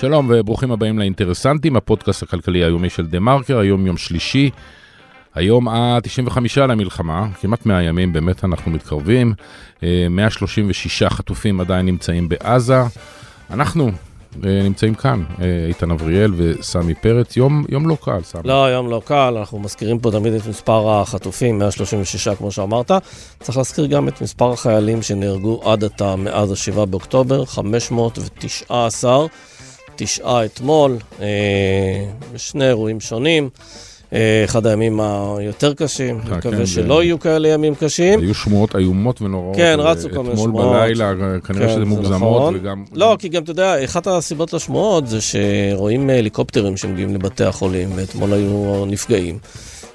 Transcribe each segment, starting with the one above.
שלום וברוכים הבאים לאינטרסנטים, הפודקאסט הכלכלי היומי של דה מרקר, היום יום שלישי, היום ה-95 למלחמה, כמעט 100 ימים, באמת אנחנו מתקרבים, 136 אה, חטופים עדיין נמצאים בעזה. אנחנו אה, נמצאים כאן, אה, איתן אבריאל וסמי פרץ, יום, יום לא קל, סמי. לא, יום לא קל, אנחנו מזכירים פה תמיד את מספר החטופים, 136 כמו שאמרת. צריך להזכיר גם את מספר החיילים שנהרגו עד עתה מאז ה-7 באוקטובר, 519. תשעה אתמול, אה, שני אירועים שונים. אה, אחד הימים היותר קשים, אני אה, מקווה כן, שלא יהיו כאלה ימים קשים. היו שמועות איומות ונוראות. כן, רצו כל מיני שמועות. אתמול בלילה, כנראה כן, שזה מוגזמות נכון. וגם... לא, כי גם, אתה יודע, אחת הסיבות לשמועות זה שרואים הליקופטרים שמגיעים לבתי החולים, ואתמול היו נפגעים.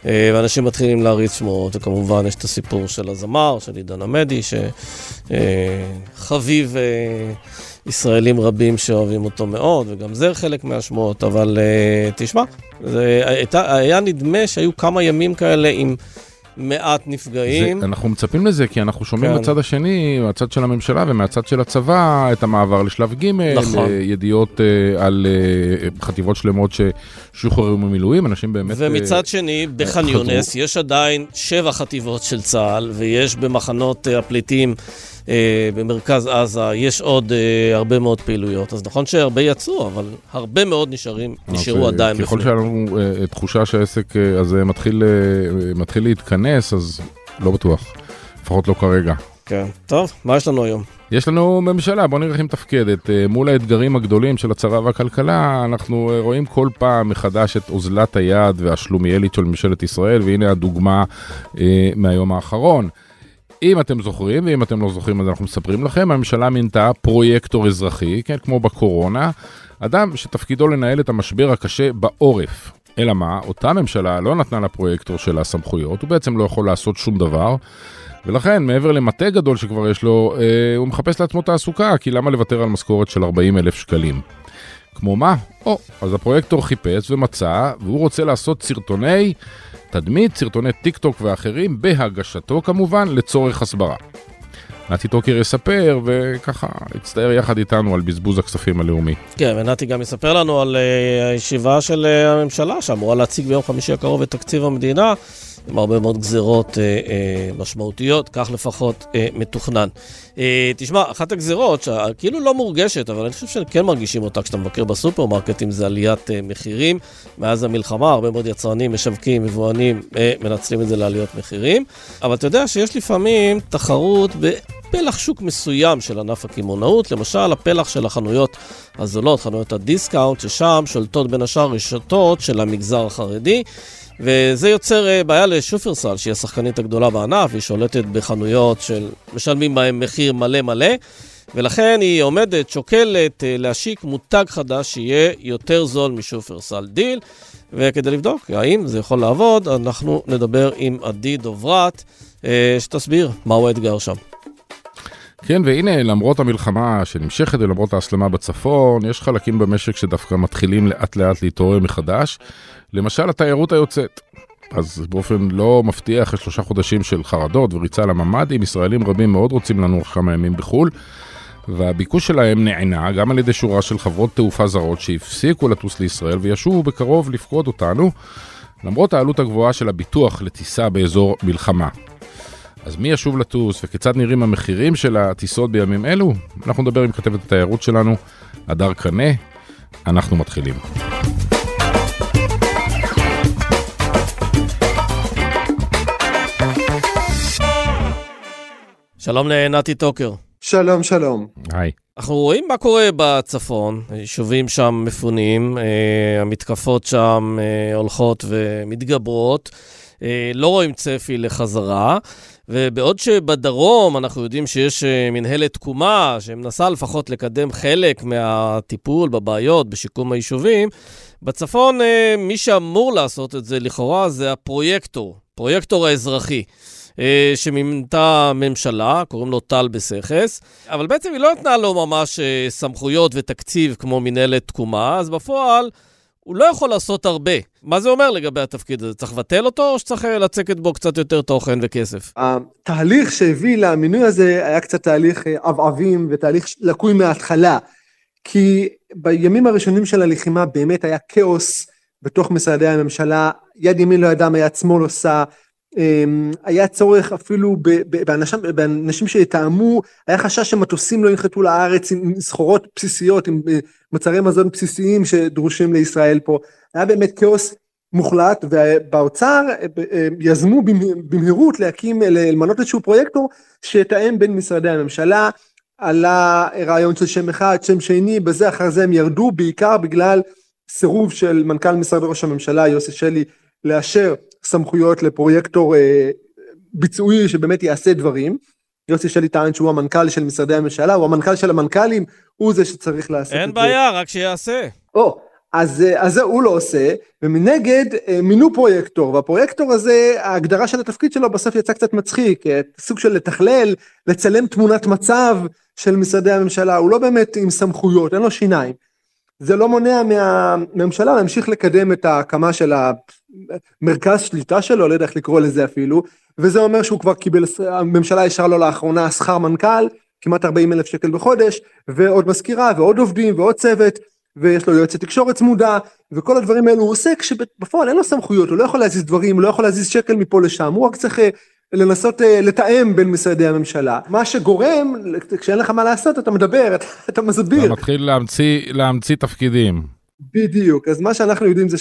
ואנשים מתחילים להריץ שמועות, וכמובן יש את הסיפור של הזמר, של עידן עמדי, שחביב... ישראלים רבים שאוהבים אותו מאוד, וגם זה חלק מהשמועות, אבל uh, תשמע, זה, היה, היה נדמה שהיו כמה ימים כאלה עם... מעט נפגעים. זה, אנחנו מצפים לזה כי אנחנו שומעים כן. בצד השני, מהצד של הממשלה ומהצד של הצבא, את המעבר לשלב ג', נכון. ידיעות uh, על uh, חטיבות שלמות ששוחררו ממילואים, אנשים באמת... ומצד uh, שני, בח'אן יונס יש עדיין שבע חטיבות של צה"ל, ויש במחנות uh, הפליטים אה, במרכז עזה, יש עוד אה, הרבה מאוד פעילויות. אז נכון שהרבה יצאו, אבל הרבה מאוד נשארים, נשארו עדיין בפנים. ככל שהיה לנו אה, תחושה שהעסק אה, הזה מתחיל, אה, מתחיל להתכנס, אז לא בטוח. לפחות לא כרגע. כן. טוב, מה יש לנו היום? יש לנו ממשלה, בוא נראה איך היא מתפקדת. אה, מול האתגרים הגדולים של הצבא והכלכלה, אנחנו אה, רואים כל פעם מחדש את אוזלת היד והשלומיאלית של ממשלת ישראל, והנה הדוגמה אה, מהיום האחרון. אם אתם זוכרים, ואם אתם לא זוכרים אז אנחנו מספרים לכם, הממשלה מינתה פרויקטור אזרחי, כן, כמו בקורונה, אדם שתפקידו לנהל את המשבר הקשה בעורף. אלא מה, אותה ממשלה לא נתנה לפרויקטור שלה סמכויות, הוא בעצם לא יכול לעשות שום דבר, ולכן מעבר למטה גדול שכבר יש לו, אה, הוא מחפש לעצמו תעסוקה, כי למה לוותר על משכורת של 40 אלף שקלים? כמו מה? או, אז הפרויקטור חיפש ומצא, והוא רוצה לעשות סרטוני תדמית, סרטוני טיק טוק ואחרים, בהגשתו כמובן, לצורך הסברה. נתי טוקר יספר, וככה יצטער יחד איתנו על בזבוז הכספים הלאומי. כן, ונתי גם יספר לנו על אה, הישיבה של אה, הממשלה, שאמורה להציג ביום חמישי הקרוב את תקציב המדינה. עם הרבה מאוד גזרות אה, אה, משמעותיות, כך לפחות אה, מתוכנן. אה, תשמע, אחת הגזרות, שכאילו לא מורגשת, אבל אני חושב שכן מרגישים אותה כשאתה מבקר בסופרמרקטים, זה עליית אה, מחירים. מאז המלחמה, הרבה מאוד יצרנים, משווקים, יבואנים, אה, מנצלים את זה לעליות מחירים. אבל אתה יודע שיש לפעמים תחרות ב... פלח שוק מסוים של ענף הקמעונאות, למשל הפלח של החנויות הזולות, חנויות הדיסקאונט, ששם שולטות בין השאר רשתות של המגזר החרדי. וזה יוצר אה, בעיה לשופרסל, שהיא השחקנית הגדולה בענף, היא שולטת בחנויות שמשלמים בהם מחיר מלא מלא, ולכן היא עומדת, שוקלת אה, להשיק מותג חדש שיהיה יותר זול משופרסל דיל. וכדי לבדוק האם זה יכול לעבוד, אנחנו נדבר עם עדי דוברת, אה, שתסביר מהו האתגר שם. כן, והנה, למרות המלחמה שנמשכת ולמרות ההסלמה בצפון, יש חלקים במשק שדווקא מתחילים לאט לאט להתעורר מחדש. למשל, התיירות היוצאת. אז באופן לא מפתיע, אחרי שלושה חודשים של חרדות וריצה לממ"דים, ישראלים רבים מאוד רוצים לנוח כמה ימים בחו"ל, והביקוש שלהם נענה גם על ידי שורה של חברות תעופה זרות שהפסיקו לטוס לישראל וישובו בקרוב לפקוד אותנו, למרות העלות הגבוהה של הביטוח לטיסה באזור מלחמה. אז מי ישוב לטוס וכיצד נראים המחירים של הטיסות בימים אלו? אנחנו נדבר עם כתבת התיירות שלנו, הדר קנה. אנחנו מתחילים. שלום לנתי טוקר. שלום, שלום. היי. אנחנו רואים מה קורה בצפון, יישובים שם מפונים, אה, המתקפות שם אה, הולכות ומתגברות, אה, לא רואים צפי לחזרה, ובעוד שבדרום אנחנו יודעים שיש אה, מנהלת תקומה שמנסה לפחות לקדם חלק מהטיפול בבעיות, בשיקום היישובים, בצפון אה, מי שאמור לעשות את זה לכאורה זה הפרויקטור, פרויקטור האזרחי. אה, שמינתה הממשלה, קוראים לו טל בסכס, אבל בעצם היא לא נתנה לו ממש סמכויות ותקציב כמו מנהלת תקומה, אז בפועל הוא לא יכול לעשות הרבה. מה זה אומר לגבי התפקיד הזה? צריך לבטל אותו, או שצריך אה, לצקת בו קצת יותר תוכן וכסף? התהליך שהביא למינוי הזה היה קצת תהליך אה, עבעבים ותהליך לקוי מההתחלה. כי בימים הראשונים של הלחימה באמת היה כאוס בתוך משרדי הממשלה, יד ימין לא ידע מה יד שמאל עושה, היה צורך אפילו באנשים, באנשים שיתאמו, היה חשש שמטוסים לא ינחתו לארץ עם סחורות בסיסיות, עם אה, מוצרי מזון בסיסיים שדרושים לישראל פה. היה באמת כאוס מוחלט, ובאוצר אה, אה, יזמו במהירות להקים, למנות איזשהו פרויקטור שיתאם בין משרדי הממשלה. עלה רעיון של שם אחד, שם שני, בזה אחר זה הם ירדו, בעיקר בגלל סירוב של מנכ"ל משרד ראש הממשלה יוסי שלי לאשר סמכויות לפרויקטור אה, ביצועי שבאמת יעשה דברים. יוסי שלי טען שהוא המנכ"ל של משרדי הממשלה, הוא המנכ"ל של המנכ"לים, הוא זה שצריך לעשות את זה. אין בעיה, רק שיעשה. או, אז, אה, אז זה הוא לא עושה, ומנגד אה, מינו פרויקטור, והפרויקטור הזה, ההגדרה של התפקיד שלו בסוף יצא קצת מצחיק, אה, סוג של לתכלל, לצלם תמונת מצב של משרדי הממשלה, הוא לא באמת עם סמכויות, אין לו שיניים. זה לא מונע מהממשלה להמשיך לקדם את ההקמה של המרכז שליטה שלו, לא יודע איך לקרוא לזה אפילו, וזה אומר שהוא כבר קיבל, הממשלה אישרה לו לאחרונה שכר מנכ"ל, כמעט 40 אלף שקל בחודש, ועוד מזכירה ועוד עובדים ועוד צוות, ויש לו יועצת תקשורת צמודה, וכל הדברים האלו הוא עושה כשבפועל אין לו סמכויות, הוא לא יכול להזיז דברים, הוא לא יכול להזיז שקל מפה לשם, הוא רק צריך אה, לנסות אה, לתאם בין משרדי הממשלה. מה שגורם, כשאין לך מה לעשות אתה מדבר, אתה, אתה מסביר. אתה מתחיל להמציא, להמציא תפקידים. בדיוק, אז מה שאנחנו יודעים זה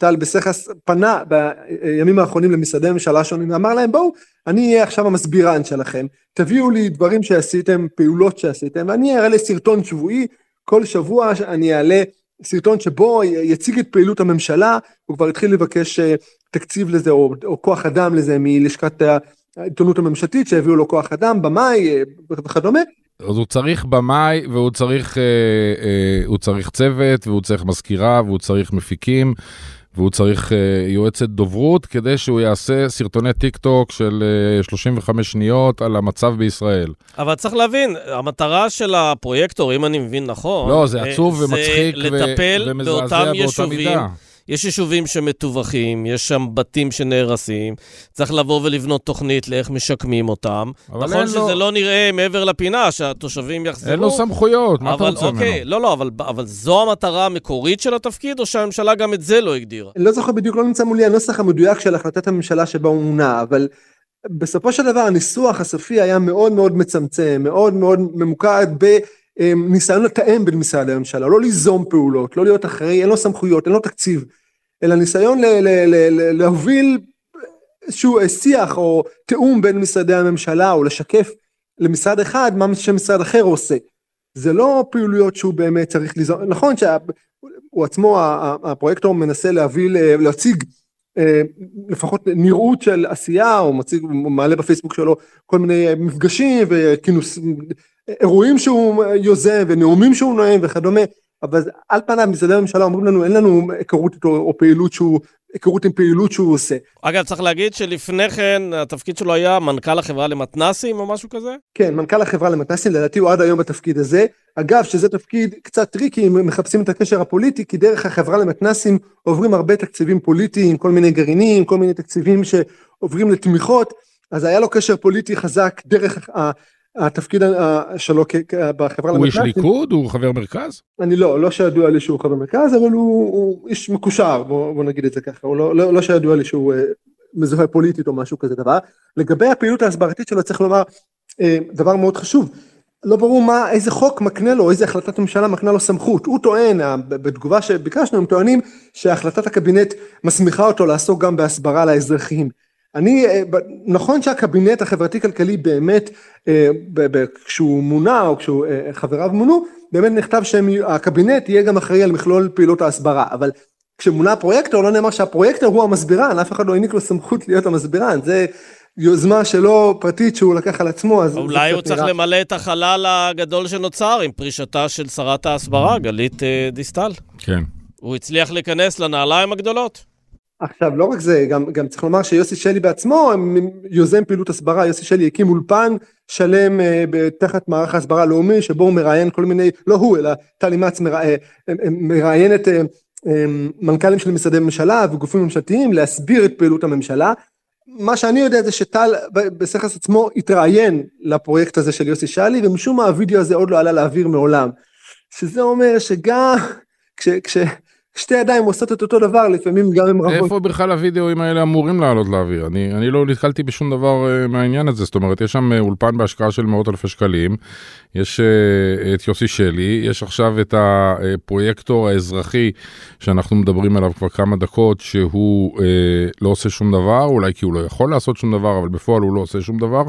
שטל בסכס פנה בימים האחרונים למשרדי הממשלה שונים ואמר להם בואו אני אהיה עכשיו המסבירן שלכם, תביאו לי דברים שעשיתם, פעולות שעשיתם, ואני אראה לסרטון שבועי, כל שבוע אני אעלה סרטון שבו יציג את פעילות הממשלה, הוא כבר התחיל לבקש אה, תקציב לזה או, או כוח אדם לזה מלשכת העיתונות הממשלתית שהביאו לו כוח אדם, במאי אה, וכדומה. אז הוא צריך במאי והוא צריך, אה, אה, צריך צוות והוא צריך מזכירה והוא צריך מפיקים. והוא צריך uh, יועצת דוברות כדי שהוא יעשה סרטוני טיק טוק של uh, 35 שניות על המצב בישראל. אבל צריך להבין, המטרה של הפרויקטור, אם אני מבין נכון, לא, זה עצוב uh, ומצחיק לטפל באותם יישובים. יש יישובים שמטווחים, יש שם בתים שנהרסים, צריך לבוא ולבנות תוכנית לאיך משקמים אותם. נכון שזה לו... לא נראה מעבר לפינה, שהתושבים יחזרו. אין לו סמכויות, מה אתה רוצה אוקיי, ממנו? לא, לא, אבל, אבל זו המטרה המקורית של התפקיד, או שהממשלה גם את זה לא הגדירה? אני לא זוכר בדיוק, לא נמצא מולי הנוסח המדויק של החלטת הממשלה שבה הוא מונה, אבל... בסופו של דבר הניסוח הסופי היה מאוד מאוד מצמצם, מאוד מאוד ממוקד בניסיון לתאם בין משרדי הממשלה, לא ליזום פעולות, לא להיות אחראי, אין לו סמכויות, אין לו תקציב. אלא ניסיון ל- ל- ל- ל- להוביל איזשהו שיח או תיאום בין משרדי הממשלה או לשקף למשרד אחד מה שמשרד אחר עושה. זה לא פעילויות שהוא באמת צריך ליזום, נכון שהוא עצמו הפרויקטור מנסה להביא, להציג אה, לפחות נראות של עשייה או מציג, הוא מעלה בפייסבוק שלו כל מיני מפגשים וכינוס, אירועים שהוא יוזם ונאומים שהוא נואם וכדומה אבל על פניו משרדי הממשלה אומרים לנו אין לנו היכרות איתו או פעילות שהוא, היכרות עם פעילות שהוא עושה. אגב, צריך להגיד שלפני כן התפקיד שלו היה מנכ"ל החברה למתנסים או משהו כזה? כן, מנכ"ל החברה למתנסים, לדעתי הוא עד היום בתפקיד הזה. אגב, שזה תפקיד קצת טריקי אם מחפשים את הקשר הפוליטי, כי דרך החברה למתנסים עוברים הרבה תקציבים פוליטיים, כל מיני גרעינים, כל מיני תקציבים שעוברים לתמיכות, אז היה לו קשר פוליטי חזק דרך התפקיד שלו בחברה. הוא איש ליכוד? הוא חבר מרכז? אני לא, לא שידוע לי שהוא חבר מרכז, אבל הוא, הוא איש מקושר, בוא, בוא נגיד את זה ככה, הוא לא, לא, לא שידוע לי שהוא אה, מזוהה פוליטית או משהו כזה דבר. לגבי הפעילות ההסברתית שלו צריך לומר אה, דבר מאוד חשוב, לא ברור מה, איזה חוק מקנה לו, איזה החלטת ממשלה מקנה לו סמכות. הוא טוען, בתגובה שביקשנו, הם טוענים שהחלטת הקבינט מסמיכה אותו לעסוק גם בהסברה לאזרחים. אני, אה, נכון שהקבינט החברתי כלכלי באמת, אה, כשהוא מונה או כשחבריו אה, מונו, באמת נכתב שהקבינט יהיה גם אחראי על מכלול פעילות ההסברה, אבל כשמונה הפרויקטור לא נאמר שהפרויקטור הוא המסבירן, אף אחד לא העניק לו סמכות להיות המסבירן, זה יוזמה שלו פרטית שהוא לקח על עצמו, אז... אולי הוא צריך נראה... למלא את החלל הגדול שנוצר עם פרישתה של שרת ההסברה, גלית דיסטל. כן. הוא הצליח להיכנס לנעליים הגדולות. עכשיו לא רק זה גם גם צריך לומר שיוסי שלי בעצמו יוזם פעילות הסברה. יוסי שלי הקים אולפן שלם אה, תחת מערך ההסברה הלאומי שבו הוא מראיין כל מיני לא הוא אלא טלי מצ מראיין, אה, את אה, מנכ"לים של משרדי ממשלה וגופים ממשלתיים להסביר את פעילות הממשלה. מה שאני יודע זה שטל בסכס עצמו התראיין לפרויקט הזה של יוסי שלי ומשום מה הווידאו הזה עוד לא עלה לאוויר מעולם. שזה אומר שגם כש, כש, שתי ידיים עושות את אותו דבר לפעמים גם הם רבות. איפה בכלל הווידאוים האלה אמורים לעלות לאוויר? אני, אני לא נתקלתי בשום דבר uh, מהעניין הזה, זאת אומרת יש שם uh, אולפן בהשקעה של מאות אלפי שקלים, יש uh, את יוסי שלי, יש עכשיו את הפרויקטור האזרחי שאנחנו מדברים עליו כבר כמה דקות, שהוא uh, לא עושה שום דבר, אולי כי הוא לא יכול לעשות שום דבר, אבל בפועל הוא לא עושה שום דבר.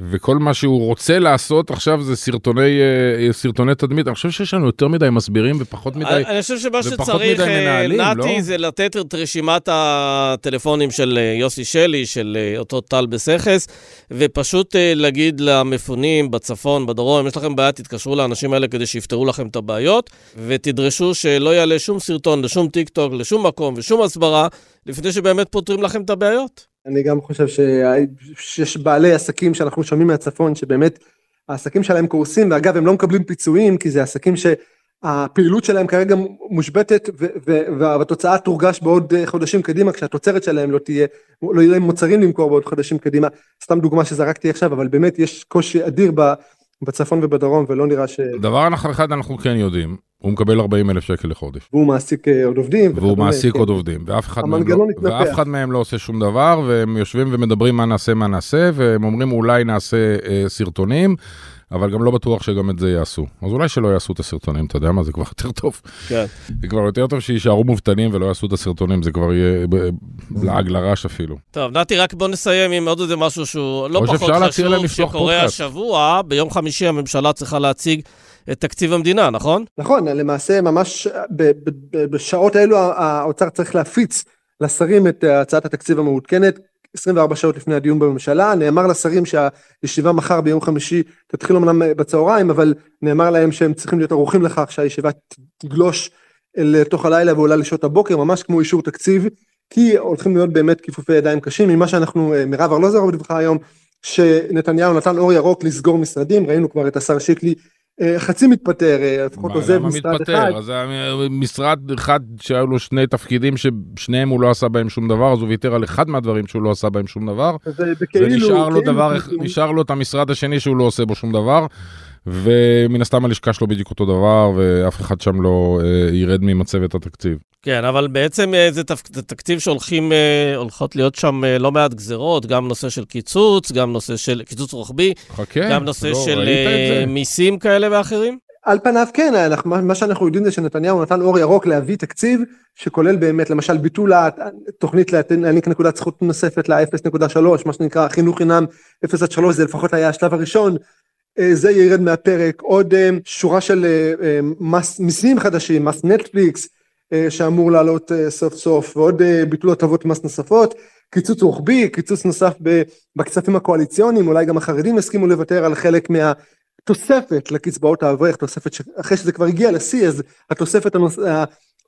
וכל מה שהוא רוצה לעשות עכשיו זה סרטוני אה, סרטוני תדמית אני חושב שיש לנו יותר מדי מסבירים ופחות מדי אני חושב שמה שצריך אה, נתי לא? זה לתת את רשימת הטלפונים של אה, יוסי שלי של אותו טל בסכס ופשוט להגיד למפונים בצפון בדרום אם יש לכם בעיה תתקשרו לאנשים האלה כדי שיפתרו לכם את הבעיות ותדרשו שלא יעלה שום סרטון לשום טיק טוק לשום מקום ושום הסברה לפני שבאמת פותרים לכם את הבעיות. אני גם חושב שיש בעלי עסקים שאנחנו שומעים מהצפון שבאמת העסקים שלהם קורסים ואגב הם לא מקבלים פיצויים כי זה עסקים שהפעילות שלהם כרגע מושבתת והתוצאה תורגש בעוד חודשים קדימה כשהתוצרת שלהם לא תהיה, לא יהיה להם מוצרים למכור בעוד חודשים קדימה, סתם דוגמה שזרקתי עכשיו אבל באמת יש קושי אדיר בצפון ובדרום ולא נראה ש... דבר אחד אנחנו כן יודעים הוא מקבל 40 אלף שקל לחודש. והוא מעסיק אה, עוד עובדים. והוא מעסיק כן. עוד עובדים, ואף אחד, מהם לא, ואף אחד מהם לא עושה שום דבר, והם יושבים ומדברים מה נעשה, מה נעשה, והם אומרים אולי נעשה אה, סרטונים, אבל גם לא בטוח שגם את זה יעשו. אז אולי שלא יעשו את הסרטונים, אתה יודע מה, זה כבר יותר טוב. כן. זה כבר יותר טוב שיישארו מובטלים ולא יעשו את הסרטונים, זה כבר יהיה לעג לרש אפילו. טוב, נתי, רק בוא נסיים עם עוד איזה משהו שהוא לא פחות חשוב, שקורה השבוע, ביום חמישי הממשלה צריכה להציג את תקציב המדינה, נכון? נכון, למעשה ממש בשעות האלו האוצר צריך להפיץ לשרים את הצעת התקציב המעודכנת. 24 שעות לפני הדיון בממשלה, נאמר לשרים שהישיבה מחר ביום חמישי תתחיל אמנם בצהריים, אבל נאמר להם שהם צריכים להיות ערוכים לכך שהישיבה תגלוש לתוך הלילה ועולה לשעות הבוקר, ממש כמו אישור תקציב, כי הולכים להיות באמת כיפופי ידיים קשים, ממה שאנחנו, מירב ארלוזר בדברך היום, שנתניהו נתן אור ירוק לסגור משרדים, ראינו כבר את השר שיקלי אה, חצי מתפטר, אה, לפחות עוזב משרד מתפטר? אחד. אז משרד אחד שהיו לו שני תפקידים ששניהם הוא לא עשה בהם שום דבר, אז הוא ויתר על אחד מהדברים שהוא לא עשה בהם שום דבר. ונשאר לו דבר, נשאר לו את המשרד השני שהוא לא עושה בו שום דבר. ומן הסתם הלשכה שלו בדיוק אותו דבר, ואף אחד שם לא אה, ירד ממצבת התקציב. כן, אבל בעצם אה, זה, תפ... זה תקציב שהולכים, אה, הולכות להיות שם אה, לא מעט גזרות, גם נושא של קיצוץ, גם נושא של קיצוץ רוחבי, חכה, גם נושא לא, של אה, מיסים כאלה ואחרים. על פניו כן, אנחנו, מה שאנחנו יודעים זה שנתניהו נתן אור ירוק להביא תקציב שכולל באמת למשל ביטול התוכנית להעניק נקודת זכות נוספת ל-0.3, מה שנקרא חינוך חינם 0 עד 3, זה לפחות היה השלב הראשון, אה, זה ירד מהפרק, עוד אה, שורה של אה, מס, מיסים חדשים, מס נטפליקס שאמור לעלות סוף סוף, ועוד ביטול הטבות מס נוספות, קיצוץ רוחבי, קיצוץ נוסף בכספים הקואליציוניים, אולי גם החרדים יסכימו לוותר על חלק מה... תוספת לקצבאות האברך, תוספת שאחרי שזה כבר הגיע לשיא אז התוספת הנוס...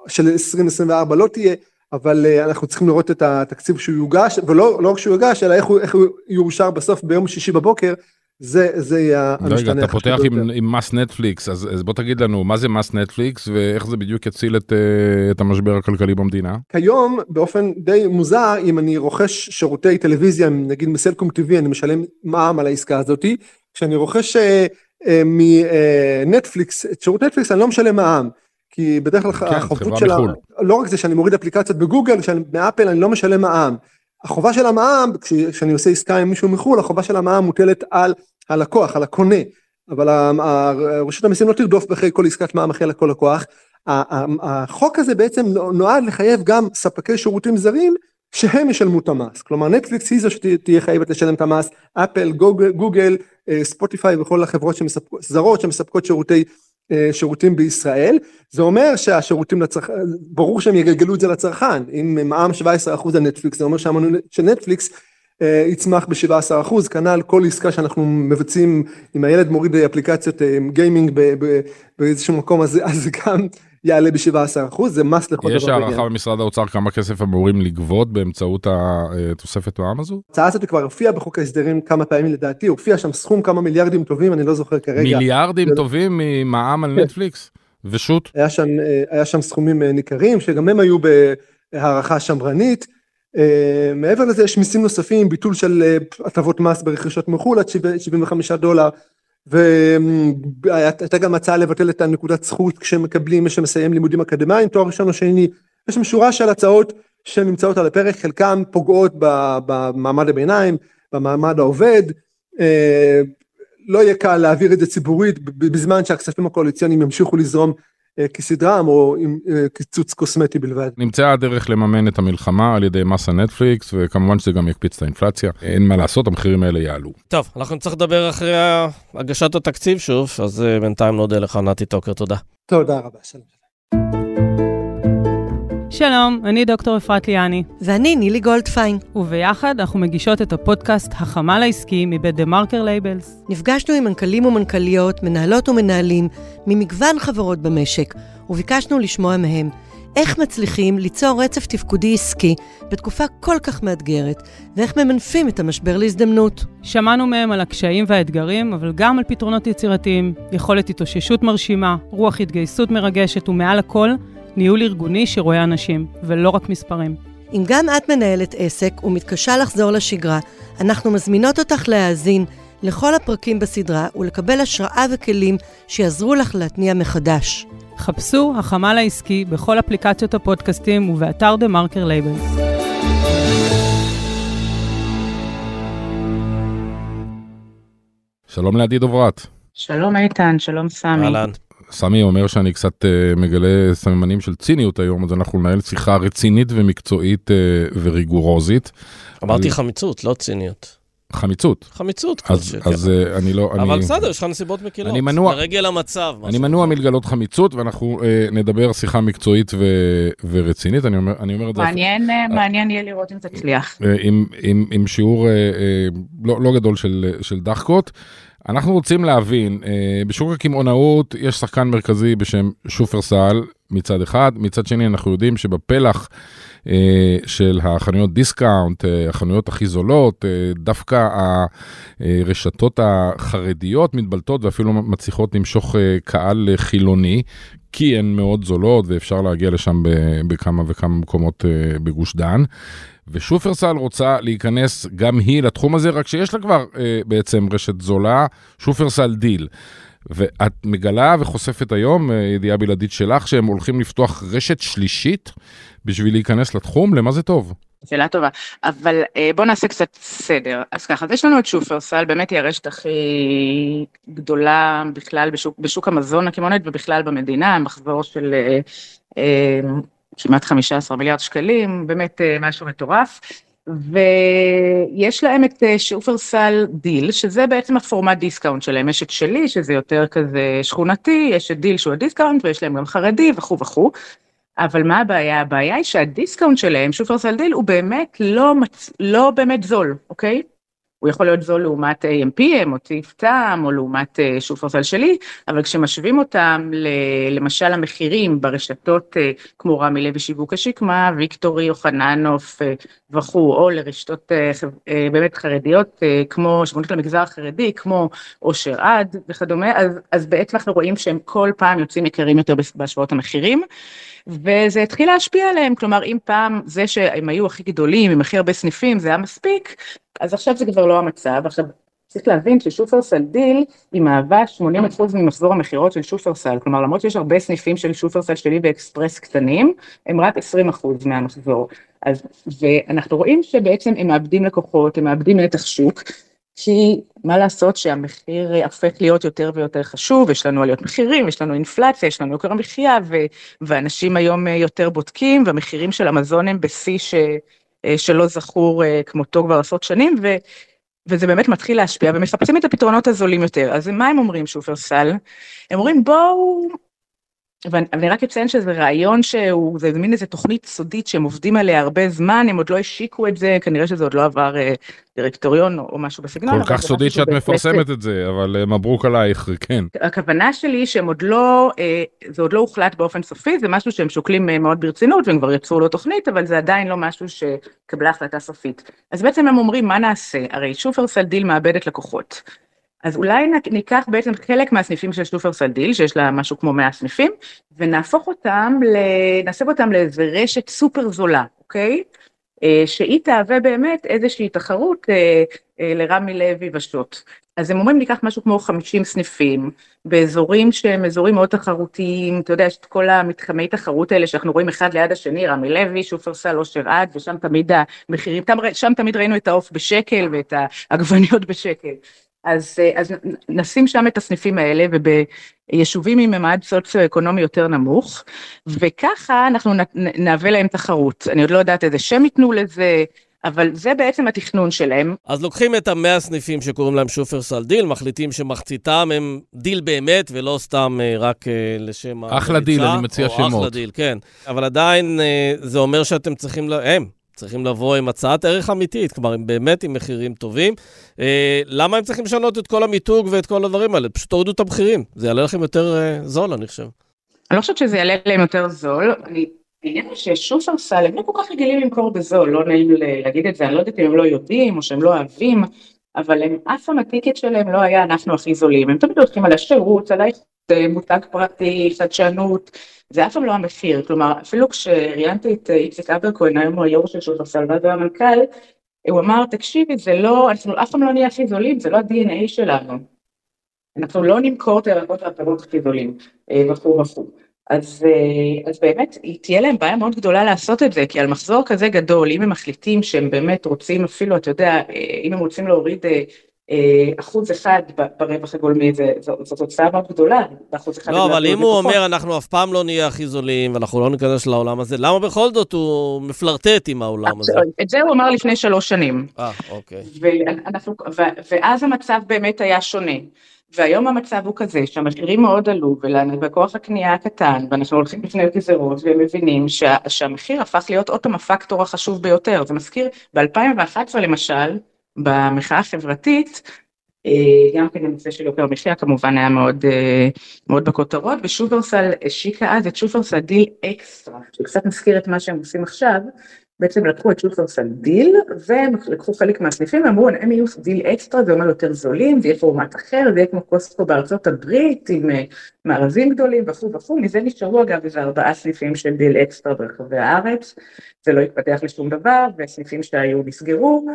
של 2024 לא תהיה, אבל אנחנו צריכים לראות את התקציב שהוא יוגש, ולא לא רק שהוא יוגש, אלא איך הוא, איך הוא יאושר בסוף ביום שישי בבוקר, זה, זה יהיה המשתנה רגע, אתה פותח עם, עם מס נטפליקס, אז, אז בוא תגיד לנו, מה זה מס נטפליקס ואיך זה בדיוק יציל את, אה, את המשבר הכלכלי במדינה? כיום, באופן די מוזר, אם אני רוכש שירותי טלוויזיה, נגיד מסלקום TV, אני משלם מע"מ על העסקה הזאתי, כשאני רוכש אה, אה, מנטפליקס, את שירות נטפליקס אני לא משלם מע"מ. כי בדרך כלל כן, החובות שלה, לא רק זה שאני מוריד אפליקציות בגוגל, שאני, באפל אני לא משלם מע"מ. החובה של המע"מ, כשאני עושה עסקה עם מישהו מחו"ל, החובה של המע"מ מוטלת על הלקוח, על הקונה, אבל רשות המיסים לא תרדוף אחרי כל עסקת מע"מ אחרי לכל לקוח. החוק הזה בעצם נועד לחייב גם ספקי שירותים זרים שהם ישלמו את המס, כלומר נטפליקס היא זו שתהיה חייבת לשלם את המס, אפל, גוגל, גוגל אה, ספוטיפיי וכל החברות שמספקות, זרות שמספקות שירותי אה, שירותים בישראל, זה אומר שהשירותים לצרכן, ברור שהם יגלגלו את זה לצרכן, אם מע"מ 17% על נטפליקס, זה אומר שהמנוי של נטפליקס יצמח ב-17%, כנ"ל כל עסקה שאנחנו מבצעים, אם הילד מוריד אפליקציות אה, גיימינג באיזשהו מקום, אז זה גם יעלה ב-17%, זה מס לכל דבר. יש הערכה במשרד האוצר כמה כסף אמורים לגבות באמצעות התוספת מע"מ הזו? ההצעה הזאת כבר הופיעה בחוק ההסדרים כמה פעמים לדעתי, הופיע שם סכום כמה מיליארדים טובים, אני לא זוכר כרגע. מיליארדים טובים ממע"מ על כן. נטפליקס? ושות'? היה שם, היה שם סכומים ניכרים, שגם הם היו בהערכה שמרנית. Uh, מעבר לזה יש מיסים נוספים, ביטול של uh, הטבות מס ברכישות מחו"ל עד 75 דולר והייתה גם הצעה לבטל את הנקודת זכות כשמקבלים מי שמסיים לימודים אקדמיים תואר ראשון או שני. יש שם שורה של הצעות שנמצאות על הפרק חלקן פוגעות במעמד הביניים במעמד העובד. אה, לא יהיה קל להעביר את זה ציבורית בזמן שהכספים הקואליציוניים ימשיכו לזרום אה, כסדרם או עם אה, קיצוץ קוסמטי בלבד. נמצאה הדרך לממן את המלחמה על ידי מס הנטפליקס וכמובן שזה גם יקפיץ את האינפלציה אין מה לעשות המחירים האלה יעלו. טוב אנחנו נצטרך לדבר אחרי הגשת התקציב שוב אז בינתיים נודה לך נתי טוקר תודה. תודה רבה שלום. שלום, אני דוקטור אפרת ליאני. ואני נילי גולדפיין. וביחד אנחנו מגישות את הפודקאסט החמ"ל העסקי מבית TheMarker Labels. נפגשנו עם מנכ"לים ומנכ"ליות, מנהלות ומנהלים, ממגוון חברות במשק, וביקשנו לשמוע מהם איך מצליחים ליצור רצף תפקודי עסקי בתקופה כל כך מאתגרת, ואיך ממנפים את המשבר להזדמנות. שמענו מהם על הקשיים והאתגרים, אבל גם על פתרונות יצירתיים, יכולת התאוששות מרשימה, רוח התגייסות מרגשת, ומעל הכל, ניהול ארגוני שרואה אנשים, ולא רק מספרים. אם גם את מנהלת עסק ומתקשה לחזור לשגרה, אנחנו מזמינות אותך להאזין לכל הפרקים בסדרה ולקבל השראה וכלים שיעזרו לך להתניע מחדש. חפשו החמ"ל העסקי בכל אפליקציות הפודקאסטים ובאתר דה מרקר לייב. שלום לעדי דוברת. שלום איתן, שלום סמי. אהלן. סמי אומר שאני קצת uh, מגלה סממנים של ציניות היום, אז אנחנו ננהל שיחה רצינית ומקצועית uh, וריגורוזית. אמרתי על... חמיצות, לא ציניות. חמיצות. חמיצות. אז, אז uh, אני לא... אבל אני... בסדר, יש לך נסיבות מקילות. אני מנוע... לרגל המצב. אני מנוע מלגלות חמיצות, ואנחנו uh, נדבר שיחה מקצועית ו... ורצינית. אני אומר, אני אומר את זה... מעניין, uh, מעניין יהיה לראות אם תצליח. Uh, עם, עם, עם שיעור uh, uh, לא, לא גדול של, של דחקות. אנחנו רוצים להבין, אה, בשוק הקמעונאות יש שחקן מרכזי בשם שופרסל מצד אחד, מצד שני אנחנו יודעים שבפלח אה, של החנויות דיסקאונט, אה, החנויות הכי זולות, דווקא הרשתות החרדיות מתבלטות ואפילו מצליחות למשוך קהל חילוני, כי הן מאוד זולות ואפשר להגיע לשם בכמה וכמה מקומות בגוש דן. ושופרסל רוצה להיכנס גם היא לתחום הזה, רק שיש לה כבר אה, בעצם רשת זולה, שופרסל דיל. ואת מגלה וחושפת היום, אה, ידיעה בלעדית שלך, שהם הולכים לפתוח רשת שלישית בשביל להיכנס לתחום, למה זה טוב? שאלה טובה, אבל אה, בואו נעשה קצת סדר. אז ככה, אז יש לנו את שופרסל, באמת היא הרשת הכי גדולה בכלל בשוק, בשוק המזון הקמעונית ובכלל במדינה, מחזור של אה, אה, כמעט 15 מיליארד שקלים, באמת אה, משהו מטורף. ויש להם את אה, שופרסל דיל, שזה בעצם הפורמט דיסקאונט שלהם, יש את שלי, שזה יותר כזה שכונתי, יש את דיל שהוא הדיסקאונט, ויש להם גם חרדי וכו' וכו'. אבל מה הבעיה? הבעיה היא שהדיסקאונט שלהם, שופרסל דיל, הוא באמת לא, מצ... לא באמת זול, אוקיי? הוא יכול להיות זול לעומת AMPM או טיפ טעם או לעומת אה, שופרסל שלי, אבל כשמשווים אותם למשל המחירים ברשתות אה, כמו רמי לוי שיווק השקמה, ויקטורי יוחננוף אה, וכו', או לרשתות באמת חרדיות כמו שמכוונות למגזר החרדי, כמו אושר עד וכדומה, אז, אז בעצם אנחנו רואים שהם כל פעם יוצאים יקרים יותר בהשוואות המחירים. וזה התחיל להשפיע עליהם, כלומר אם פעם זה שהם היו הכי גדולים עם הכי הרבה סניפים זה היה מספיק, אז עכשיו זה כבר לא המצב, עכשיו צריך להבין ששופרסל דיל היא מהווה 80% ממחזור המכירות של שופרסל, כלומר למרות שיש הרבה סניפים של שופרסל שלי ואקספרס קטנים, הם רק 20% מהמחזור. אז, ואנחנו רואים שבעצם הם מאבדים לקוחות, הם מאבדים נתח שוק, כי מה לעשות שהמחיר הופך להיות יותר ויותר חשוב, יש לנו עליות מחירים, יש לנו אינפלציה, יש לנו יוקר המחיה, ואנשים היום יותר בודקים, והמחירים של המזון הם בשיא ש- שלא זכור אה, כמותו כבר עשרות שנים, ו, וזה באמת מתחיל להשפיע, ומחפשים את הפתרונות הזולים יותר. אז מה הם אומרים שופרסל? הם אומרים בואו ואני רק אציין שזה רעיון שהוא, זה מין איזה תוכנית סודית שהם עובדים עליה הרבה זמן, הם עוד לא השיקו את זה, כנראה שזה עוד לא עבר אה, דירקטוריון או משהו בסגנון. כל כך סודית שאת מפרסמת את זה, אבל אה, מברוק עלייך, כן. הכוונה שלי שהם עוד לא, אה, זה עוד לא הוחלט באופן סופי, זה משהו שהם שוקלים אה, מאוד ברצינות והם כבר יצרו לו תוכנית, אבל זה עדיין לא משהו שקיבלה החלטה סופית. אז בעצם הם אומרים מה נעשה, הרי שופרסל דיל מאבדת לקוחות. אז אולי ניקח בעצם חלק מהסניפים של שופרסל דיל, שיש לה משהו כמו 100 סניפים, ונהפוך אותם, נסב אותם לאיזה רשת סופר זולה, אוקיי? אה, שהיא תהווה באמת איזושהי תחרות אה, אה, לרמי לוי ושוט. אז הם אומרים ניקח משהו כמו 50 סניפים, באזורים שהם אזורים מאוד תחרותיים, אתה יודע, יש את כל המתחמי תחרות האלה שאנחנו רואים אחד ליד השני, רמי לוי, שופרסל, אושר עד, ושם תמיד המחירים, שם תמיד ראינו את העוף בשקל ואת העגבניות בשקל. אז, אז נשים שם את הסניפים האלה וביישובים עם ממד סוציו-אקונומי יותר נמוך, וככה אנחנו נהווה להם תחרות. אני עוד לא יודעת איזה שם ייתנו לזה, אבל זה בעצם התכנון שלהם. אז לוקחים את המאה סניפים שקוראים להם שופרסל דיל, מחליטים שמחציתם הם דיל באמת, ולא סתם אה, רק אה, לשם המליצה. אחלה דיל, אני מציע שמות. אחלה דיל, כן. אבל עדיין אה, זה אומר שאתם צריכים, הם צריכים לבוא עם הצעת ערך אמיתית, כלומר, הם באמת עם מחירים טובים. למה הם צריכים לשנות את כל המיתוג ואת כל הדברים האלה? פשוט תורידו את המחירים, זה יעלה לכם יותר זול, אני חושב. אני לא חושבת שזה יעלה להם יותר זול. אני העניין הוא ששופרסל הם לא כל כך רגילים למכור בזול, לא נעים להגיד את זה, אני לא יודעת אם הם לא יודעים או שהם לא אוהבים, אבל הם, אף פעם הטיקט שלהם לא היה אנחנו הכי זולים, הם תמיד הולכים על השירות, על מותג פרטי, חדשנות, זה אף פעם לא המחיר, כלומר אפילו כשראיינתי את איציק אברקוין, היום הוא היו"ר של שופרסל המנכ"ל, הוא אמר תקשיבי זה לא, אנחנו אף פעם לא נהיה הכי זולים, זה לא ה-DNA שלנו, אנחנו לא נמכור את הירקות והפירות הכי זולים וכו' וכו'. אז, אה, אז באמת תהיה להם בעיה מאוד גדולה לעשות את זה, כי על מחזור כזה גדול, אם הם מחליטים שהם באמת רוצים אפילו, אתה יודע, אה, אם הם רוצים להוריד אה, אחוז אחד ברווח הגולמי, זו תוצאה מאוד גדולה, באחוז אחד. לא, אבל אם הוא אומר, אנחנו אף פעם לא נהיה הכי זולים, ואנחנו לא ניכנס לעולם הזה, למה בכל זאת הוא מפלרטט עם העולם הזה? את זה הוא אמר לפני שלוש שנים. אה, אוקיי. ואז המצב באמת היה שונה. והיום המצב הוא כזה שהמחירים מאוד עלו וכוח הקנייה קטן ואנחנו הולכים לפני גזרות והם מבינים שה, שהמחיר הפך להיות עוד פעם הפקטור החשוב ביותר. זה מזכיר ב-2011 למשל, במחאה החברתית, אה, גם כן הנושא של יוקר המחיה כמובן היה מאוד, אה, מאוד בכותרות ושופרסל השיקה אז את שופרסל דיל אקסטרה, שקצת מזכיר את מה שהם עושים עכשיו, בעצם לקחו את שופרסל דיל, והם לקחו חלק מהסניפים ואמרו, הם יהיו דיל אקסטרה, זה אומר יותר זולים, זה יהיה פורמט אחר, זה יהיה כמו קוסטקו בארצות הברית, עם אה, מארזים גדולים וכו' וכו', מזה נשארו אגב איזה ארבעה סניפים של דיל אקסטרה ברחבי הארץ, זה לא התפתח לשום דבר, וסניפים שהיו נסגרו,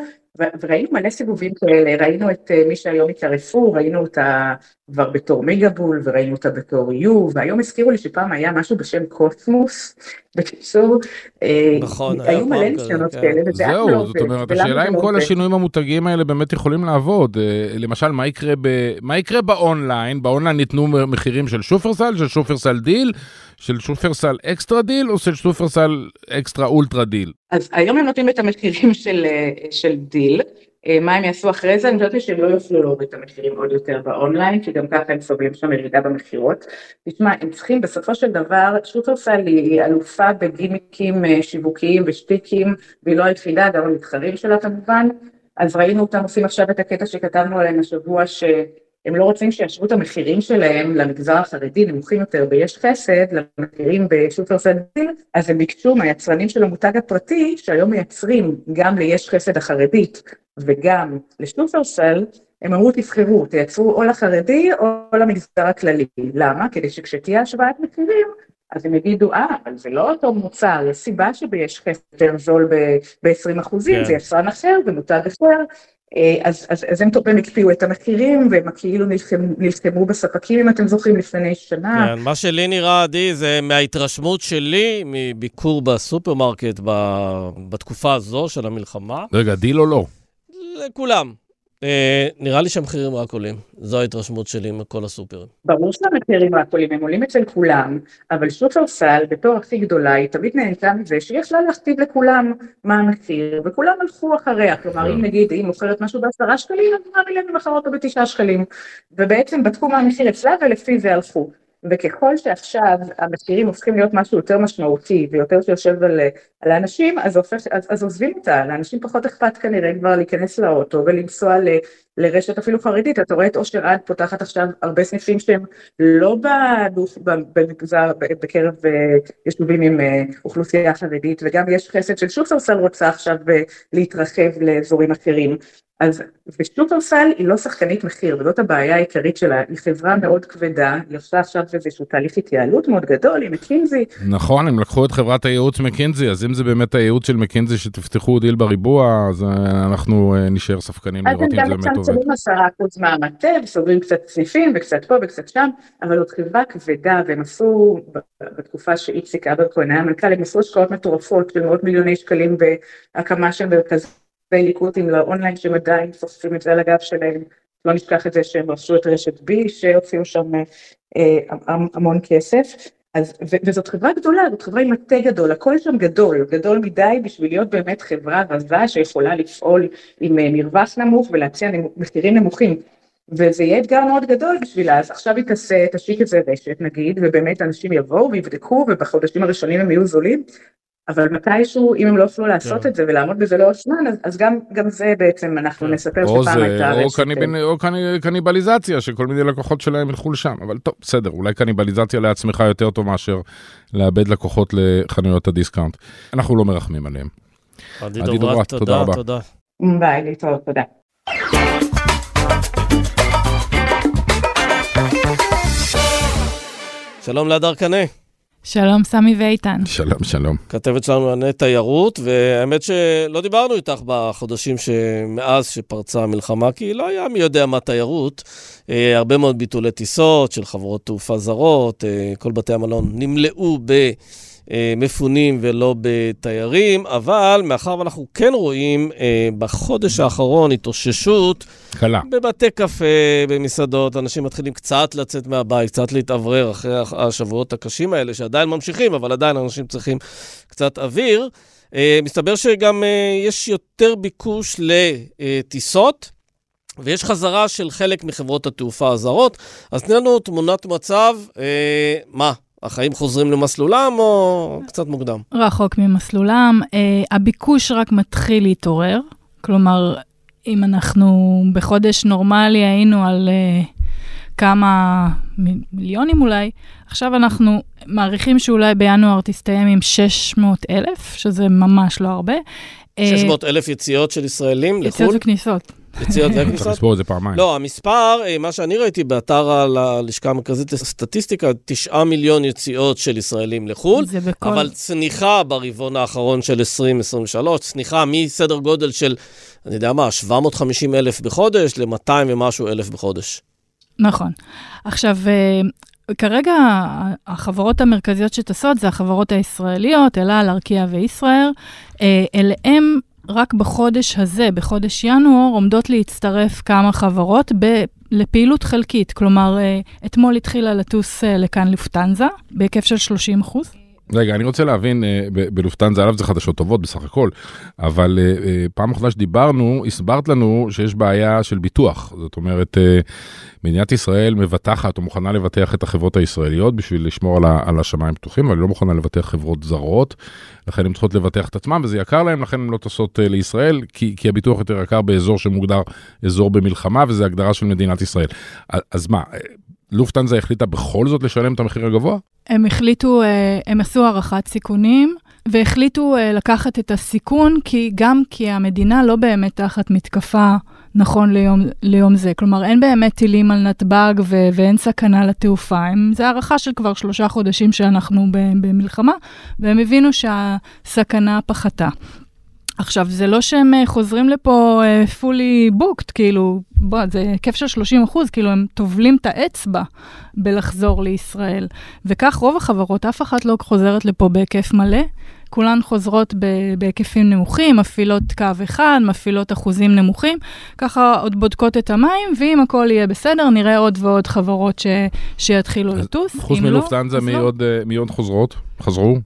וראינו מלא סיבובים כאלה, ראינו את אה, מי שהיום מקרפור, ראינו אותה כבר בתור מגה בול, וראינו אותה בתור יו, והיום הזכירו לי שפעם היה משהו בשם קוסמוס, בקיצור, אה, נכון, היו מלא ניסיונות כן. כאלה, וזה אף לא עובד. זהו, זאת אומרת, השאלה אם לא כל השינויים המותגים האלה באמת יכולים לעבוד. אה, למשל, מה יקרה באונליין? באונליין יינתנו מחירים של שופרסל, של שופרסל דיל, של שופרסל אקסטרה דיל או של שופרסל אקסטרה אולטרה דיל? אז היום הם נותנים את המחירים של, של דיל, אה, מה הם יעשו אחרי זה, אני חושבת שהם לא יוכלו להוריד את המחירים עוד יותר באונליין, כי גם ככה הם סובלים שם ירידה במכירות. תשמע, הם צריכים בסופו של דבר, שופרסל היא אלופה בגימיקים אה, שיווקיים ושטיקים, והיא לא היחידה, גם המתחרים שלה כמובן, אז ראינו אותם עושים עכשיו את הקטע שכתבנו עליהם השבוע, ש... הם לא רוצים שישוו את המחירים שלהם למגזר החרדי נמוכים יותר ביש חסד, למחירים בשופרסל דיל, אז הם ביקשו מהיצרנים של המותג הפרטי, שהיום מייצרים גם ליש חסד החרדית וגם לשופרסל, הם אמרו תבחרו, תייצרו או לחרדי או למגזר הכללי. למה? כדי שכשתהיה השוואת מחירים, אז הם יגידו, אה, אבל זה לא אותו מוצר, יש סיבה שביש חסד יותר זול ב-20 אחוזים, כן. זה יצרן אחר ומותג אחר, אז, אז, אז הם, הם הקפיאו את המחירים והם כאילו נלחמו, בספקים, אם אתם זוכרים, לפני שנה. כן, מה שלי נראה, עדי, זה מההתרשמות שלי מביקור בסופרמרקט בתקופה הזו של המלחמה. רגע, דיל או לא? לכולם. אה, נראה לי שהמחירים רק עולים, זו ההתרשמות שלי מכל הסופרים. ברור שהמחירים רק עולים, הם עולים אצל כולם, אבל שופרסל, בתור הכי גדולה, היא תמיד נהנתה מזה שהיא יכלה להכתיב לכולם מה המחיר, וכולם הלכו אחריה, כלומר אם נגיד היא מוכרת משהו בעשרה שקלים, אז נראה לי למכר אותו בתשעה שקלים, ובעצם בדקו מה המחיר אצלה ולפי זה הלכו. וככל שעכשיו המחירים הופכים להיות משהו יותר משמעותי ויותר שיושב על, על האנשים, אז, הופך, אז, אז עוזבים אותה, לאנשים פחות אכפת כנראה כבר להיכנס לאוטו ולנסוע לרשת אפילו חרדית, אתה רואה את אושר עד פותחת עכשיו הרבה סניפים שהם לא במגזר, בקרב אה, יישובים עם אה, אוכלוסייה חרדית, וגם יש חסד של שופרסל רוצה עכשיו אה, להתרחב לאזורים אחרים. אז ושופרסל היא לא שחקנית מחיר, וזאת הבעיה העיקרית שלה, היא חברה מאוד כבדה, היא עושה עכשיו איזשהו תהליך התייעלות מאוד גדול עם מקינזי. נכון, הם לקחו את חברת הייעוץ מקינזי, אז אם זה באמת הייעוץ של מקינזי שתפתחו דיל בריבוע, אז אנחנו נשאר ספקנים לראות אם זה באמת עובד. שמים עשרה אחוז מהמטה, וסוגרים קצת סניפים, וקצת פה וקצת שם, אבל זאת חברה כבדה, והם עשו, בתקופה שאיציק אבר כהן היה מנכ"ל, הם עשו השקעות מטורפות של מאות מיליוני שקלים בהקמה של מרכזי ליקוטים לאונליין, שהם עדיין סופרים את זה על הגב שלהם. לא נשכח את זה שהם רכשו את רשת בי, שהוציאו שם אה, המון כסף. אז, ו, וזאת חברה גדולה, זאת חברה עם מטה גדול, הכל שם גדול, גדול מדי בשביל להיות באמת חברה רזה שיכולה לפעול עם אה, מרווח נמוך ולהציע מחירים נמוכים. וזה יהיה אתגר מאוד גדול בשבילה, אז עכשיו היא תעשה, תשיק את הרשת נגיד, ובאמת אנשים יבואו ויבדקו, ובחודשים הראשונים הם יהיו זולים, אבל מתישהו, אם הם לא יוכלו לעשות כן. את זה ולעמוד בזה לאורך זמן, אז, אז גם, גם זה בעצם אנחנו כן. נספר שפעם הייתה רשת. או, קניב... או קניבליזציה, שכל מיני לקוחות שלהם ילכו לשם, אבל טוב, בסדר, אולי קניבליזציה לעצמך יותר טוב מאשר לאבד לקוחות לחנויות הדיסקאונט. אנחנו לא מרחמים עליהם. עדי דוברת, תודה, תודה. תודה. ביי, להתראות, תודה. שלום להדר קנה. שלום, סמי ואיתן. שלום, שלום. כתבת שלנו לענייני תיירות, והאמת שלא דיברנו איתך בחודשים שמאז שפרצה המלחמה, כי לא היה מי יודע מה תיירות. אה, הרבה מאוד ביטולי טיסות של חברות תעופה זרות, אה, כל בתי המלון נמלאו ב... אה, מפונים ולא בתיירים, אבל מאחר ואנחנו כן רואים אה, בחודש האחרון התאוששות, קלה. בבתי קפה, במסעדות, אנשים מתחילים קצת לצאת מהבית, קצת להתאוורר אחרי השבועות הקשים האלה, שעדיין ממשיכים, אבל עדיין אנשים צריכים קצת אוויר. אה, מסתבר שגם יש יותר ביקוש לטיסות. ויש חזרה של חלק מחברות התעופה הזרות. אז תני לנו תמונת מצב, אה, מה, החיים חוזרים למסלולם או קצת מוקדם? רחוק ממסלולם. Uh, הביקוש רק מתחיל להתעורר. כלומר, אם אנחנו בחודש נורמלי היינו על uh, כמה מיליונים אולי, עכשיו אנחנו מעריכים שאולי בינואר תסתיים עם 600 אלף, שזה ממש לא הרבה. 600 אלף יציאות של ישראלים לחו"ל? יציאות וכניסות. יציאות וכניסות? צריך לספור את זה פעמיים. לא, המספר, אה, מה שאני ראיתי באתר הלשכה המרכזית לסטטיסטיקה, 9 מיליון יציאות של ישראלים לחו"ל, בכל... אבל צניחה ברבעון האחרון של 2023, צניחה מסדר גודל של, אני יודע מה, 750 אלף בחודש ל-200 ומשהו אלף בחודש. נכון. עכשיו, אה, כרגע החברות המרכזיות שטסות זה החברות הישראליות, אלה, ארקיע וישראל. אה, אליהם רק בחודש הזה, בחודש ינואר, עומדות להצטרף כמה חברות ב- לפעילות חלקית. כלומר, אה, אתמול התחילה לטוס אה, לכאן לופטנזה, בהיקף של 30 אחוז. רגע, אני רוצה להבין, אה, בלופטנזה, עליו זה חדשות טובות בסך הכל, אבל פעם אחרונה שדיברנו, הסברת לנו שיש בעיה של ביטוח. זאת אומרת, מדינת ישראל מבטחת או מוכנה לבטח את החברות הישראליות בשביל לשמור על השמיים פתוחים, אבל היא לא מוכנה לבטח חברות זרות, לכן הן צריכות לבטח את עצמן וזה יקר להן, לכן הן לא טסות אה, לישראל, כי, כי הביטוח יותר יקר באזור שמוגדר אזור במלחמה, וזה הגדרה של מדינת ישראל. אז מה, אה, לופטנזה החליטה בכל זאת לשלם את המחיר הגבוה? הם החליטו, אה, הם עשו הערכת סיכונים. והחליטו לקחת את הסיכון, כי גם כי המדינה לא באמת תחת מתקפה נכון ליום, ליום זה. כלומר, אין באמת טילים על נתב"ג ו- ואין סכנה לתעופה. הם, זה הערכה של כבר שלושה חודשים שאנחנו במלחמה, והם הבינו שהסכנה פחתה. עכשיו, זה לא שהם אה, חוזרים לפה uh, fully booked, כאילו, בוא, זה היקף של 30 אחוז, כאילו, הם טובלים את האצבע בלחזור לישראל. וכך רוב החברות, אף אחת לא חוזרת לפה בהיקף מלא. כולן חוזרות בהיקפים נמוכים, מפעילות קו אחד, מפעילות אחוזים נמוכים, ככה עוד בודקות את המים, ואם הכל יהיה בסדר, נראה עוד ועוד חברות ש, שיתחילו לטוס. חוץ לא, מלופטנזה, מי, לא. מי עוד חוזרות? חזרו?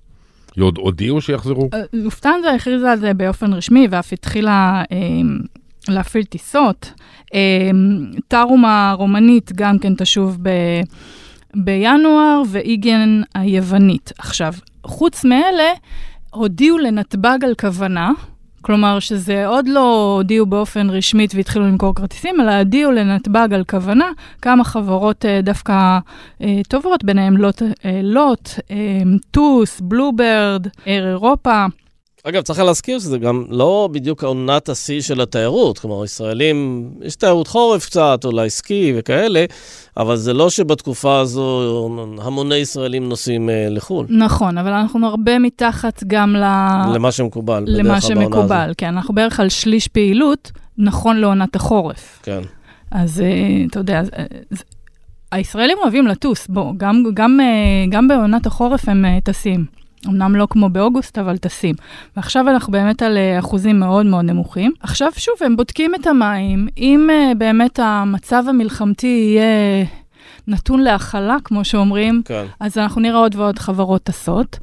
עוד הודיעו שיחזרו? אה, לופטנזה הכריזה על זה באופן רשמי, ואף התחילה... אה, להפעיל טיסות. אה, טארום הרומנית גם כן תשוב ב, בינואר, ואיגן היוונית. עכשיו, חוץ מאלה, הודיעו לנתב"ג על כוונה, כלומר שזה עוד לא הודיעו באופן רשמית והתחילו למכור כרטיסים, אלא הודיעו לנתב"ג על כוונה, כמה חברות uh, דווקא uh, טובות, ביניהם לוט, uh, לוט, טוס, בלוברד, אייר אירופה. אגב, צריך להזכיר שזה גם לא בדיוק עונת השיא של התיירות. כלומר, ישראלים, יש תיירות חורף קצת, אולי סקי וכאלה, אבל זה לא שבתקופה הזו המוני ישראלים נוסעים אה, לחו"ל. נכון, אבל אנחנו הרבה מתחת גם ל... למה שמקובל. בדרך למה כלל בעונה שמקובל. כן. אנחנו בערך על שליש פעילות, נכון לעונת החורף. כן. אז אה, אתה יודע, אז, אה, הישראלים אוהבים לטוס, בוא, גם, גם, אה, גם בעונת החורף הם אה, טסים. אמנם לא כמו באוגוסט, אבל טסים. ועכשיו אנחנו באמת על אה, אחוזים מאוד מאוד נמוכים. עכשיו שוב, הם בודקים את המים. אם אה, באמת המצב המלחמתי יהיה נתון להכלה, כמו שאומרים, כן. אז אנחנו נראה עוד ועוד חברות טסות.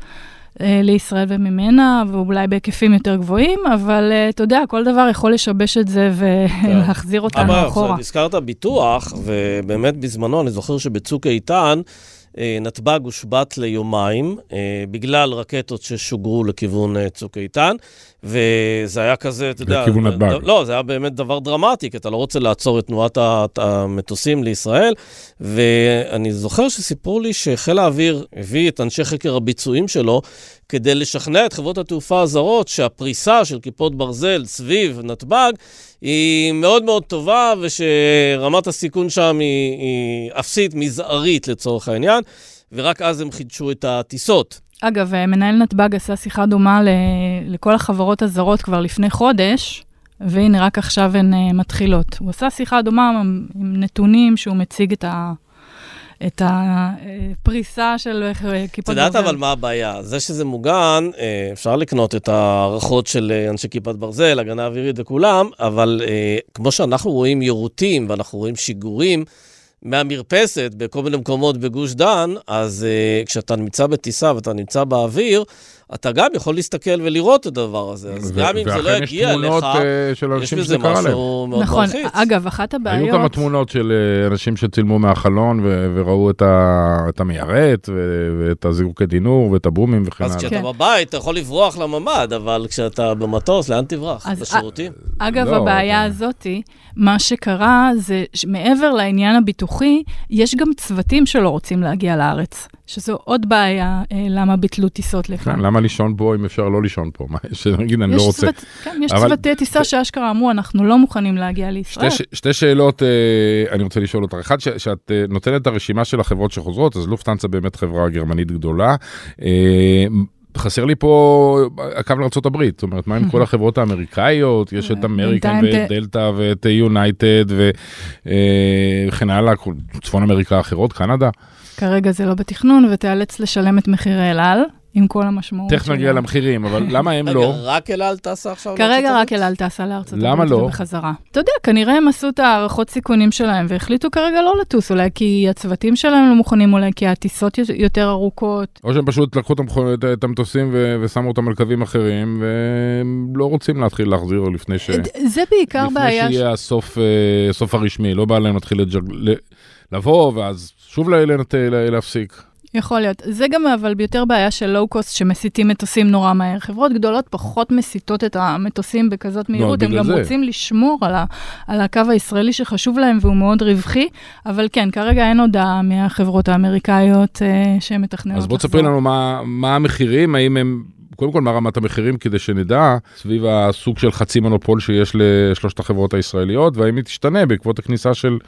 אה, לישראל וממנה, ואולי בהיקפים יותר גבוהים, אבל אה, אתה יודע, כל דבר יכול לשבש את זה ולהחזיר אותנו אבל אחורה. עכשיו, הזכרת ביטוח, ובאמת בזמנו, אני זוכר שבצוק איתן, נתב"ג הושבת ליומיים, אה, בגלל רקטות ששוגרו לכיוון אה, צוק איתן, וזה היה כזה, אתה יודע... לכיוון נתב"ג. לא, זה היה באמת דבר דרמטי, כי אתה לא רוצה לעצור את תנועת המטוסים לישראל, ואני זוכר שסיפרו לי שחיל האוויר הביא את אנשי חקר הביצועים שלו כדי לשכנע את חברות התעופה הזרות שהפריסה של כיפות ברזל סביב נתב"ג היא מאוד מאוד טובה, ושרמת הסיכון שם היא, היא אפסית, מזערית לצורך העניין, ורק אז הם חידשו את הטיסות. אגב, אה, מנהל נתב"ג עשה שיחה דומה ל- לכל החברות הזרות כבר לפני חודש, והנה, רק עכשיו הן אה, מתחילות. הוא עשה שיחה דומה עם נתונים שהוא מציג את ה... את הפריסה של אה, את כיפות יודעת ברזל. אבל מה הבעיה? זה שזה מוגן, אה, אפשר לקנות את ההערכות של אה, אנשי כיפת ברזל, הגנה אווירית וכולם, אבל אה, כמו שאנחנו רואים יירוטים ואנחנו רואים שיגורים מהמרפסת בכל מיני מקומות בגוש דן, אז אה, כשאתה נמצא בטיסה ואתה נמצא באוויר, אתה גם יכול להסתכל ולראות את הדבר הזה. אז ו- גם אם זה לא ואכן יש יגיע תמונות, אה, של יש אנשים בזה שזה קרה להם. משהו מאוד נכון, מלחיץ. אגב, אחת הבעיות... היו כמה תמונות של אה, אנשים שצילמו מהחלון ו- וראו את, ה- את המיירט ו- ואת הזיקוקי דינור ואת הבומים וכן אז הלאה. כשאתה כן. בבית, אתה יכול לברוח לממ"ד, אבל כשאתה במטוס, לאן תברח? אז, לשירותים? אגב, לא, הבעיה אבל- הזאתי, מה שקרה זה שמעבר לעניין הביטוחי, יש גם צוותים שלא רוצים להגיע לארץ, שזו עוד בעיה אה, למה ביטלו טיסות לכאן. כן, למה לישון פה אם אפשר לא לישון פה? מה, שנגיד, אני יש לא רוצה. צוות, כן, יש אבל- צוותי טיסה שאשכרה אמרו, אנחנו לא מוכנים להגיע לישראל. שתי, שתי שאלות אה, אני רוצה לשאול אותך. אחד, ש- שאת אה, נותנת את הרשימה של החברות שחוזרות, אז לופטנצה באמת חברה גרמנית גדולה. אה, חסר לי פה הקו לארה"ב, זאת אומרת, מה עם כל החברות האמריקאיות? יש את אמריקן ואת דלתא ואת יונייטד וכן הלאה, צפון אמריקה האחרות, קנדה. כרגע זה לא בתכנון, ותיאלץ לשלם את מחירי אל על, עם כל המשמעות תכף נגיע. למחירים, אבל למה הם רגע, לא? רק אל על טסה עכשיו? כרגע לארצות רק? אל על טסה לארצות הברית למה לא? ובחזרה. אתה יודע, כנראה הם עשו את הערכות סיכונים שלהם והחליטו כרגע לא לטוס, אולי כי הצוותים שלהם לא מוכנים, אולי כי הטיסות יותר ארוכות. או שהם פשוט לקחו את המטוסים ושמו אותם על קווים אחרים, והם לא רוצים להתחיל להחזיר לפני ש... זה בעיקר לפני בעיה... ש- שיהיה הסוף, אה, הסוף הרשמי, לא בא להם להתחיל לבוא, ואז שוב להפסיק. יכול להיות. זה גם אבל ביותר בעיה של לואו-קוסט שמסיטים מטוסים נורא מהר. חברות גדולות פחות מסיטות את המטוסים בכזאת מהירות, הם גם זה. רוצים לשמור על, ה, על הקו הישראלי שחשוב להם והוא מאוד רווחי, אבל כן, כרגע אין הודעה מהחברות האמריקאיות אה, שהן מתכננות אז בוא תספרי לנו מה, מה המחירים, האם הם... קודם כל, מה רמת המחירים, כדי שנדע, סביב הסוג של חצי מונופול שיש לשלושת החברות הישראליות, והאם היא תשתנה בעקבות הכניסה של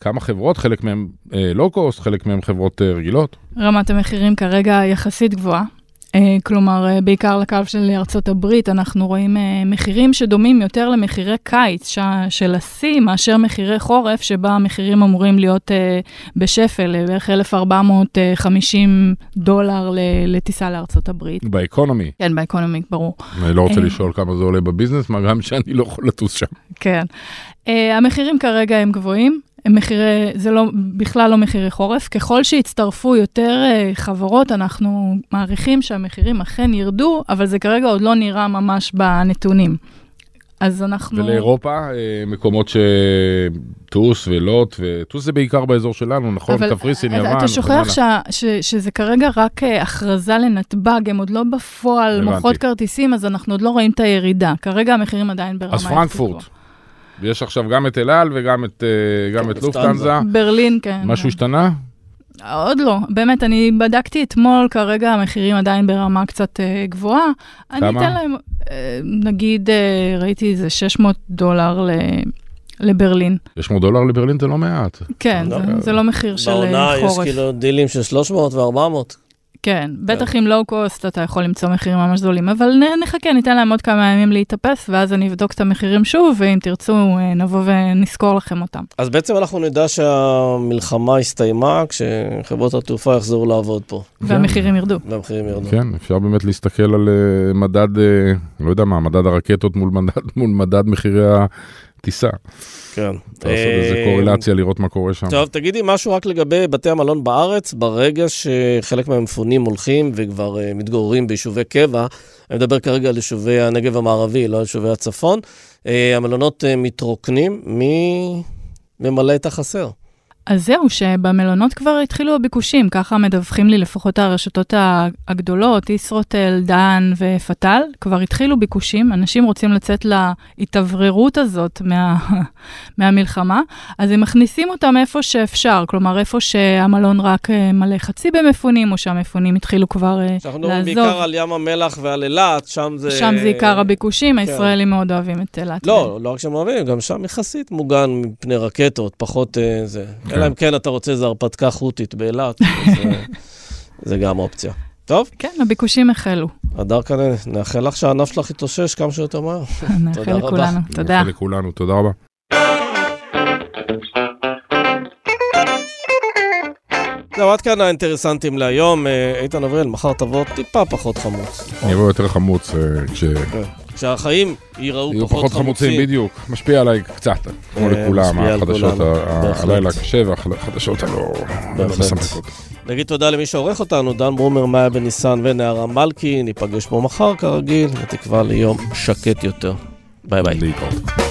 כמה חברות, חלק מהן לואו-קוסט, חלק מהן חברות אה, רגילות. רמת המחירים כרגע יחסית גבוהה. אה, כלומר, אה, בעיקר לקו של ארצות הברית, אנחנו רואים אה, מחירים שדומים יותר למחירי קיץ ש- של השיא, מאשר מחירי חורף, שבה המחירים אמורים להיות אה, בשפל, אה, בערך 1,450 דולר ל- לטיסה לארצות הברית. באקונומי. כן, באקונומי, ברור. אני לא רוצה אה. לשאול כמה זה עולה בביזנס, מה גם שאני לא יכול לטוס שם. כן. Uh, המחירים כרגע הם גבוהים, מחירי, זה לא, בכלל לא מחירי חורף. ככל שיצטרפו יותר uh, חברות, אנחנו מעריכים שהמחירים אכן ירדו, אבל זה כרגע עוד לא נראה ממש בנתונים. אז אנחנו... ולאירופה, אה, מקומות שטוס ולוט, וטוס זה בעיקר באזור שלנו, נכון? קפריסין, אתה- יוון. אתה שוכח. שה, ש, שזה כרגע רק הכרזה לנתב"ג, הם עוד לא בפועל הבנתי. מוכרות כרטיסים, אז אנחנו עוד לא רואים את הירידה. כרגע המחירים עדיין ברמה אז פרנקפורט. ויש עכשיו גם את אל על וגם את, אה, גם את לופטנזה. ברלין, כן. משהו השתנה? עוד לא, באמת, אני בדקתי אתמול, כרגע המחירים עדיין ברמה קצת uh, גבוהה. כמה? אני אתן להם, uh, נגיד, uh, ראיתי איזה 600 דולר ל... לברלין. 600 דולר לברלין זה לא מעט. כן, לא. זה, זה לא מחיר של בעונה uh, יש חורף. כאילו דילים של 300 ו-400. כן, בטח עם לואו קוסט אתה יכול למצוא מחירים ממש זולים, אבל נחכה, ניתן להם עוד כמה ימים להתאפס, ואז אני אבדוק את המחירים שוב, ואם תרצו, אה, נבוא ונזכור לכם אותם. אז בעצם אנחנו נדע שהמלחמה הסתיימה כשחברות התעופה יחזרו לעבוד פה, והמחירים ירדו. והמחירים ירדו. כן, אפשר באמת להסתכל על אה, מדד, אה, לא יודע מה, מדד הרקטות מול מדד, מול מדד מחירי הטיסה. כן. אפשר לעשות איזה אה, קורלציה, לראות מה קורה שם. טוב, תגידי משהו רק לגבי בתי המלון בארץ, ברגע שחלק מהמפונים הולכים וכבר uh, מתגוררים ביישובי קבע, אני מדבר כרגע על יישובי הנגב המערבי, לא על יישובי הצפון, uh, המלונות uh, מתרוקנים, מי ממלא את החסר? אז זהו, שבמלונות כבר התחילו הביקושים, ככה מדווחים לי לפחות הרשתות הגדולות, ישרוטל, דן ופתאל, כבר התחילו ביקושים, אנשים רוצים לצאת להתאווררות הזאת מה, מהמלחמה, אז הם מכניסים אותם איפה שאפשר, כלומר איפה שהמלון רק אה, מלא חצי במפונים, או שהמפונים התחילו כבר אה, אנחנו מדברים לעזוב. בעיקר על ים המלח ועל אילת, שם זה... שם זה עיקר הביקושים, כן. הישראלים מאוד אוהבים את אילת. לא, לא רק שהם אוהבים, גם שם יחסית מוגן מפני רקטות, פחות אה, זה. אלא אם כן אתה רוצה איזו הרפתקה חות'ית באילת, אה, זה גם אופציה. טוב, כן, הביקושים החלו. הדר כנראה, נאחל לך שהענף שלך יתאושש כמה שיותר מהר. נאחל. לכולנו. תודה. נאחל לכולנו, תודה רבה. זהו, עד כאן האינטרסנטים להיום. אה, איתן אבריאל, מחר תבוא טיפה פחות חמוץ. אני אבוא יותר חמוץ אה, כש... כשהחיים ייראו יהיו פחות פחות חמוצים, בדיוק. משפיע עליי קצת, כמו אה, לכולם, החדשות. הלילה הקשה והחדשות הלא בהחלט. מסמכות. נגיד תודה למי שעורך אותנו, דן ברומר, מאיה בניסן ונערה מלכי. ניפגש פה מחר כרגיל, בתקווה ליום שקט יותר. ביי ביי. להתראות.